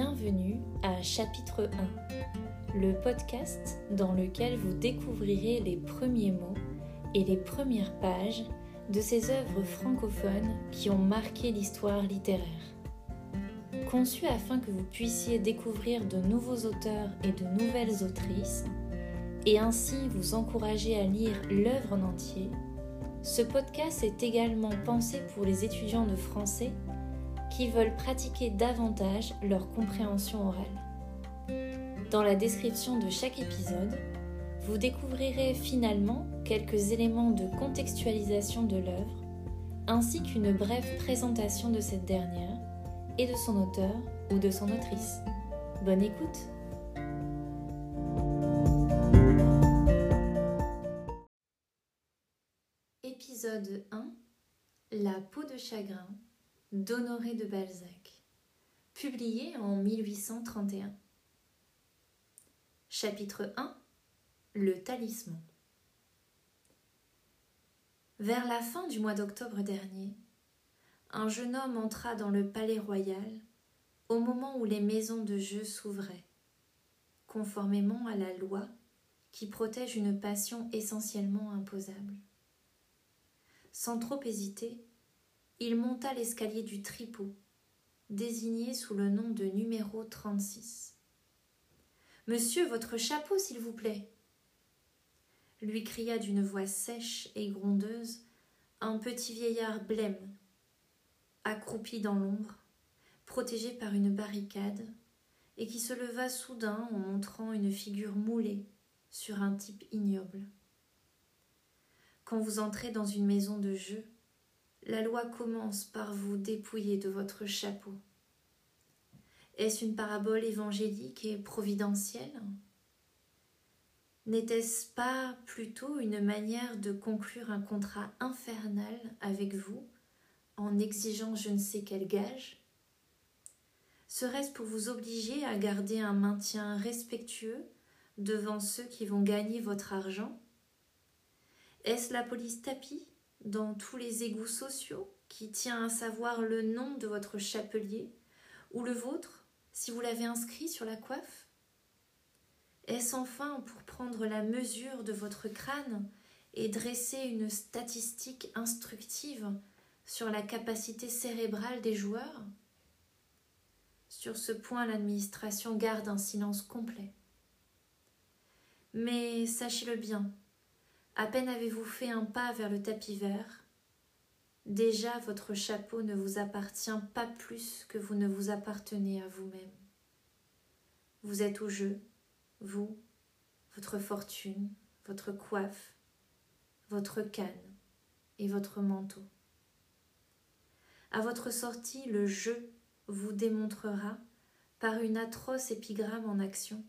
Bienvenue à Chapitre 1, le podcast dans lequel vous découvrirez les premiers mots et les premières pages de ces œuvres francophones qui ont marqué l'histoire littéraire. Conçu afin que vous puissiez découvrir de nouveaux auteurs et de nouvelles autrices, et ainsi vous encourager à lire l'œuvre en entier, ce podcast est également pensé pour les étudiants de français qui veulent pratiquer davantage leur compréhension orale. Dans la description de chaque épisode, vous découvrirez finalement quelques éléments de contextualisation de l'œuvre, ainsi qu'une brève présentation de cette dernière et de son auteur ou de son autrice. Bonne écoute Épisode 1 La peau de chagrin d'Honoré de Balzac, publié en 1831. Chapitre 1 Le talisman. Vers la fin du mois d'octobre dernier, un jeune homme entra dans le palais royal au moment où les maisons de jeu s'ouvraient, conformément à la loi qui protège une passion essentiellement imposable. Sans trop hésiter, il monta l'escalier du tripot, désigné sous le nom de numéro 36. Monsieur, votre chapeau, s'il vous plaît lui cria d'une voix sèche et grondeuse un petit vieillard blême, accroupi dans l'ombre, protégé par une barricade, et qui se leva soudain en montrant une figure moulée sur un type ignoble. Quand vous entrez dans une maison de jeu, la loi commence par vous dépouiller de votre chapeau. Est-ce une parabole évangélique et providentielle? N'était-ce pas plutôt une manière de conclure un contrat infernal avec vous en exigeant je ne sais quel gage? Serait-ce pour vous obliger à garder un maintien respectueux devant ceux qui vont gagner votre argent? Est-ce la police tapis? Dans tous les égouts sociaux qui tient à savoir le nom de votre chapelier ou le vôtre si vous l'avez inscrit sur la coiffe? Est-ce enfin pour prendre la mesure de votre crâne et dresser une statistique instructive sur la capacité cérébrale des joueurs? Sur ce point, l'administration garde un silence complet. Mais sachez-le bien, à peine avez-vous fait un pas vers le tapis vert, déjà votre chapeau ne vous appartient pas plus que vous ne vous appartenez à vous-même. Vous êtes au jeu, vous, votre fortune, votre coiffe, votre canne et votre manteau. À votre sortie, le jeu vous démontrera, par une atroce épigramme en action,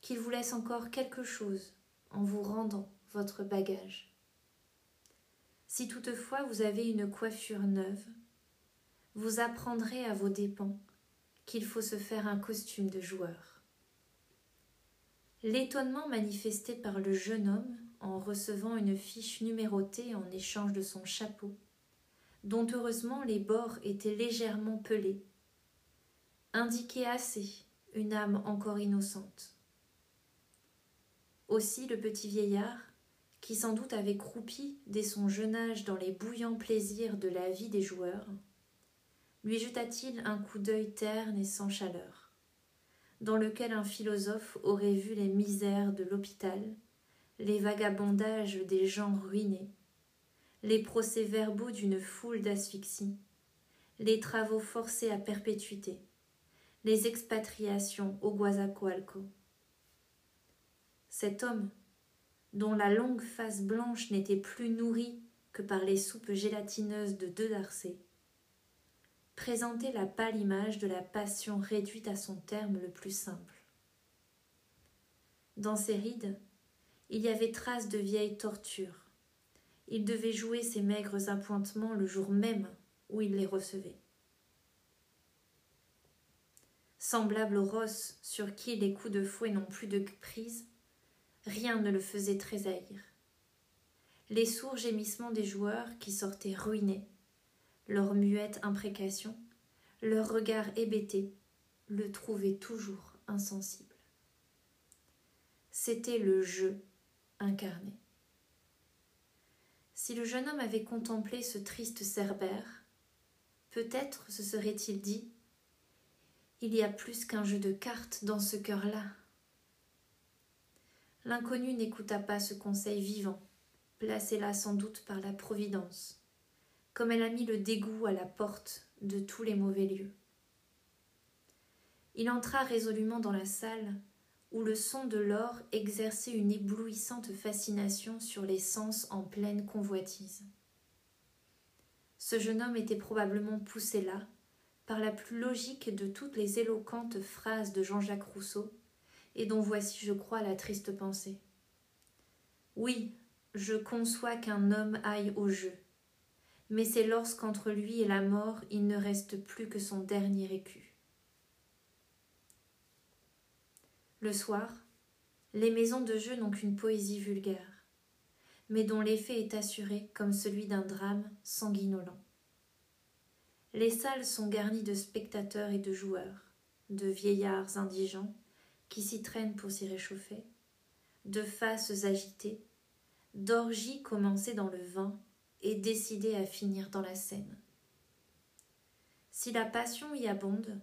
qu'il vous laisse encore quelque chose en vous rendant votre bagage. Si toutefois vous avez une coiffure neuve, vous apprendrez à vos dépens qu'il faut se faire un costume de joueur. L'étonnement manifesté par le jeune homme en recevant une fiche numérotée en échange de son chapeau, dont heureusement les bords étaient légèrement pelés, indiquait assez une âme encore innocente. Aussi le petit vieillard, qui sans doute avait croupi dès son jeune âge dans les bouillants plaisirs de la vie des joueurs, lui jeta-t-il un coup d'œil terne et sans chaleur, dans lequel un philosophe aurait vu les misères de l'hôpital, les vagabondages des gens ruinés, les procès-verbaux d'une foule d'asphyxie, les travaux forcés à perpétuité, les expatriations au Guazacoalco. Cet homme, dont la longue face blanche n'était plus nourrie que par les soupes gélatineuses de deux darcés, présentait la pâle image de la passion réduite à son terme le plus simple. Dans ses rides, il y avait trace de vieilles tortures. Il devait jouer ses maigres appointements le jour même où il les recevait. Semblable au Ross sur qui les coups de fouet n'ont plus de prise, rien ne le faisait tressaillir. Les sourds gémissements des joueurs qui sortaient ruinés, leurs muettes imprécations, leurs regards hébétés, le trouvait toujours insensible. C'était le jeu incarné. Si le jeune homme avait contemplé ce triste cerbère, peut-être se serait-il dit Il y a plus qu'un jeu de cartes dans ce cœur-là. L'inconnu n'écouta pas ce conseil vivant, placé là sans doute par la Providence, comme elle a mis le dégoût à la porte de tous les mauvais lieux. Il entra résolument dans la salle où le son de l'or exerçait une éblouissante fascination sur les sens en pleine convoitise. Ce jeune homme était probablement poussé là par la plus logique de toutes les éloquentes phrases de Jean-Jacques Rousseau, et dont voici, je crois, la triste pensée. Oui, je conçois qu'un homme aille au jeu, mais c'est lorsqu'entre lui et la mort il ne reste plus que son dernier écu. Le soir, les maisons de jeu n'ont qu'une poésie vulgaire, mais dont l'effet est assuré comme celui d'un drame sanguinolent. Les salles sont garnies de spectateurs et de joueurs, de vieillards indigents qui s'y traînent pour s'y réchauffer, de faces agitées, d'orgies commencées dans le vin et décidées à finir dans la scène. Si la passion y abonde,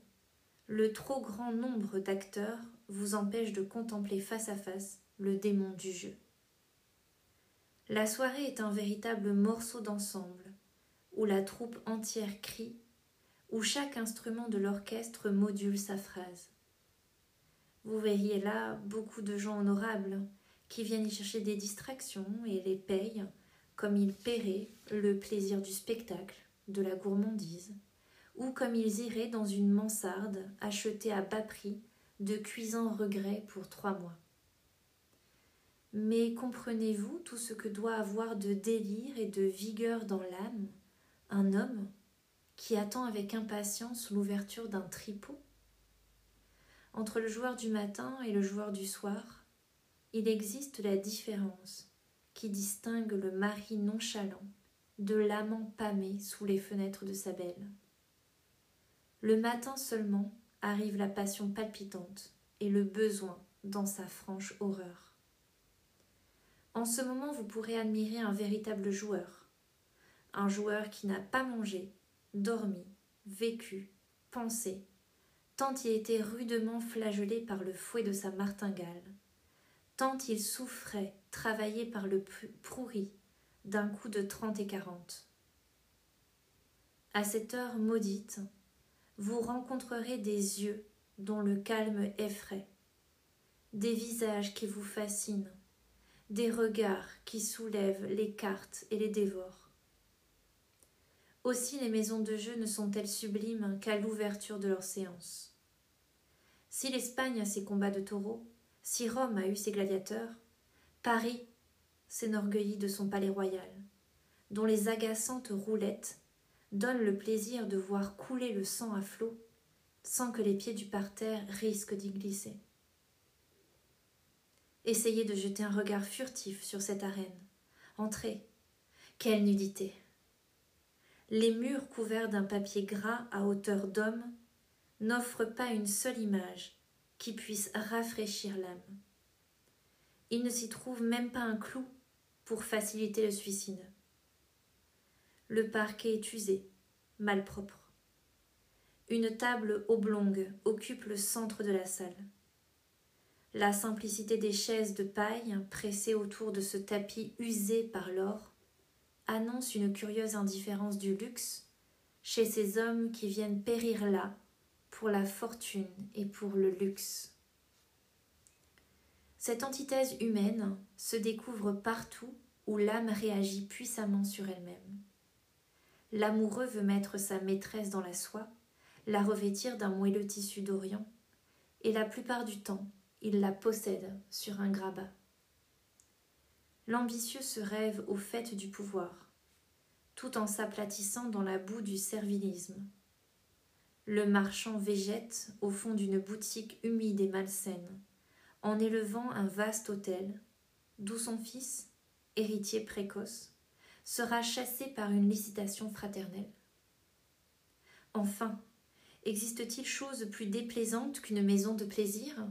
le trop grand nombre d'acteurs vous empêche de contempler face à face le démon du jeu. La soirée est un véritable morceau d'ensemble, où la troupe entière crie, où chaque instrument de l'orchestre module sa phrase. Vous verriez là beaucoup de gens honorables qui viennent y chercher des distractions et les payent comme ils paieraient le plaisir du spectacle, de la gourmandise, ou comme ils iraient dans une mansarde acheter à bas prix de cuisants regrets pour trois mois. Mais comprenez-vous tout ce que doit avoir de délire et de vigueur dans l'âme un homme qui attend avec impatience l'ouverture d'un tripot? Entre le joueur du matin et le joueur du soir, il existe la différence qui distingue le mari nonchalant de l'amant pâmé sous les fenêtres de sa belle. Le matin seulement, arrive la passion palpitante et le besoin dans sa franche horreur. En ce moment, vous pourrez admirer un véritable joueur, un joueur qui n'a pas mangé, dormi, vécu, pensé, tant il était rudement flagellé par le fouet de sa martingale, tant il souffrait, travaillé par le prouris d'un coup de trente et quarante. À cette heure maudite, vous rencontrerez des yeux dont le calme effraie, des visages qui vous fascinent, des regards qui soulèvent les cartes et les dévorent. Aussi les maisons de jeu ne sont-elles sublimes qu'à l'ouverture de leurs séances. Si l'Espagne a ses combats de taureaux, si Rome a eu ses gladiateurs, Paris s'enorgueillit de son palais royal, dont les agaçantes roulettes donne le plaisir de voir couler le sang à flot sans que les pieds du parterre risquent d'y glisser. Essayez de jeter un regard furtif sur cette arène. Entrez. Quelle nudité. Les murs couverts d'un papier gras à hauteur d'homme n'offrent pas une seule image qui puisse rafraîchir l'âme. Il ne s'y trouve même pas un clou pour faciliter le suicide. Le parquet est usé, malpropre. Une table oblongue occupe le centre de la salle. La simplicité des chaises de paille pressées autour de ce tapis usé par l'or annonce une curieuse indifférence du luxe chez ces hommes qui viennent périr là pour la fortune et pour le luxe. Cette antithèse humaine se découvre partout où l'âme réagit puissamment sur elle-même. L'amoureux veut mettre sa maîtresse dans la soie, la revêtir d'un moelleux tissu d'Orient, et la plupart du temps, il la possède sur un grabat. L'ambitieux se rêve au fait du pouvoir, tout en s'aplatissant dans la boue du servilisme. Le marchand végète au fond d'une boutique humide et malsaine, en élevant un vaste hôtel, d'où son fils, héritier précoce, sera chassé par une licitation fraternelle. Enfin, Existe-t-il chose plus déplaisante qu'une maison de plaisir?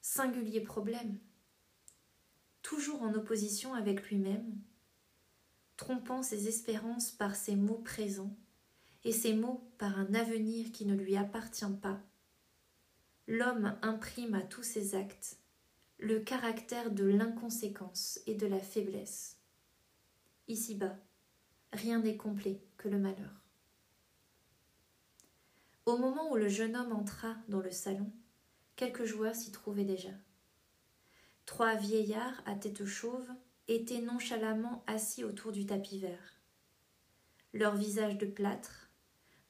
Singulier problème. Toujours en opposition avec lui-même, trompant ses espérances par ses mots présents et ses mots par un avenir qui ne lui appartient pas, l'homme imprime à tous ses actes le caractère de l'inconséquence et de la faiblesse. Ici-bas, rien n'est complet que le malheur. Au moment où le jeune homme entra dans le salon, quelques joueurs s'y trouvaient déjà. Trois vieillards à tête chauve étaient nonchalamment assis autour du tapis vert. Leurs visages de plâtre,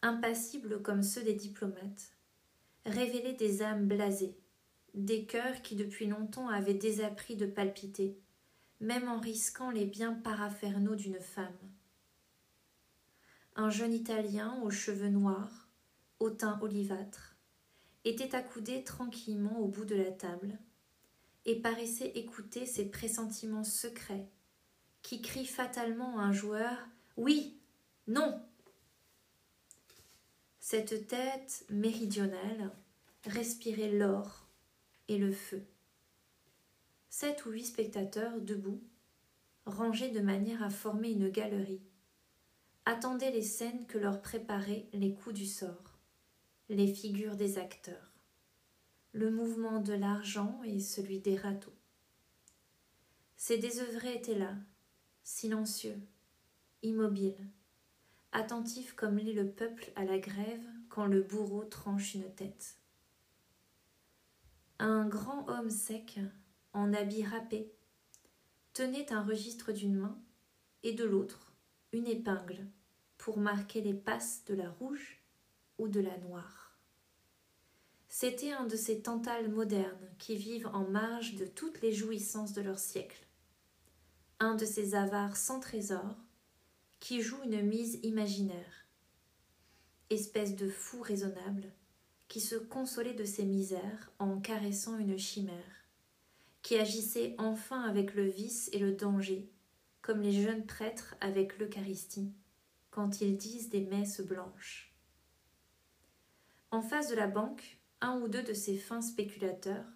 impassibles comme ceux des diplomates, révélaient des âmes blasées, des cœurs qui depuis longtemps avaient désappris de palpiter, même en risquant les biens paraphernaux d'une femme. Un jeune Italien aux cheveux noirs, au teint olivâtre, était accoudé tranquillement au bout de la table et paraissait écouter ses pressentiments secrets qui crient fatalement à un joueur Oui, non. Cette tête méridionale respirait l'or et le feu. Sept ou huit spectateurs debout, rangés de manière à former une galerie, attendaient les scènes que leur préparaient les coups du sort, les figures des acteurs, le mouvement de l'argent et celui des râteaux. Ces désœuvrés étaient là, silencieux, immobiles, attentifs comme l'est le peuple à la grève quand le bourreau tranche une tête. Un grand homme sec, en habit râpé, tenait un registre d'une main et de l'autre une épingle pour marquer les passes de la rouge ou de la noire. C'était un de ces tantales modernes qui vivent en marge de toutes les jouissances de leur siècle, un de ces avares sans trésor qui jouent une mise imaginaire, espèce de fou raisonnable qui se consolait de ses misères en caressant une chimère, qui agissait enfin avec le vice et le danger, comme les jeunes prêtres avec l'Eucharistie, quand ils disent des messes blanches. En face de la banque, un ou deux de ces fins spéculateurs,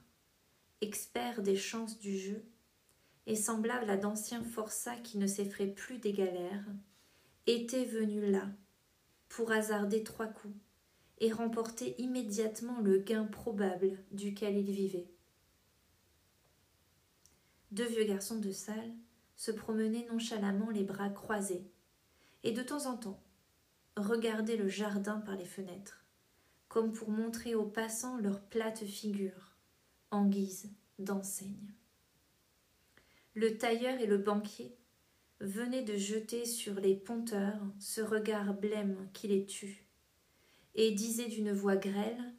experts des chances du jeu, et semblables à d'anciens forçats qui ne s'effraient plus des galères, étaient venus là, pour hasarder trois coups, et remporter immédiatement le gain probable duquel il vivait. Deux vieux garçons de salle se promenaient nonchalamment les bras croisés, et de temps en temps regardaient le jardin par les fenêtres, comme pour montrer aux passants leurs plates figures, en guise d'enseigne. Le tailleur et le banquier venaient de jeter sur les ponteurs ce regard blême qui les tue et disait d'une voix grêle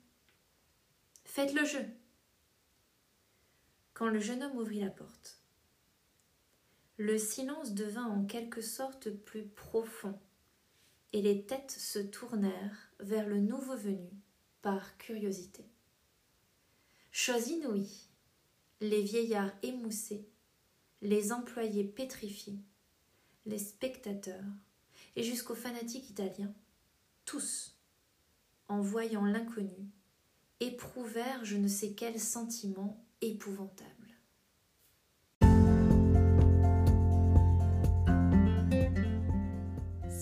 Faites le jeu Quand le jeune homme ouvrit la porte, le silence devint en quelque sorte plus profond, et les têtes se tournèrent vers le nouveau venu par curiosité. Chose inouïe, les vieillards émoussés, les employés pétrifiés, les spectateurs, et jusqu'aux fanatiques italiens, tous en voyant l'inconnu, éprouvèrent je ne sais quel sentiment épouvantable.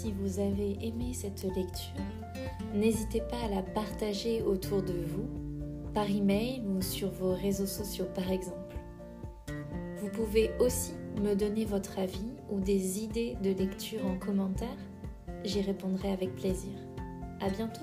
Si vous avez aimé cette lecture, n'hésitez pas à la partager autour de vous, par email ou sur vos réseaux sociaux par exemple. Vous pouvez aussi me donner votre avis ou des idées de lecture en commentaire. J'y répondrai avec plaisir. À bientôt!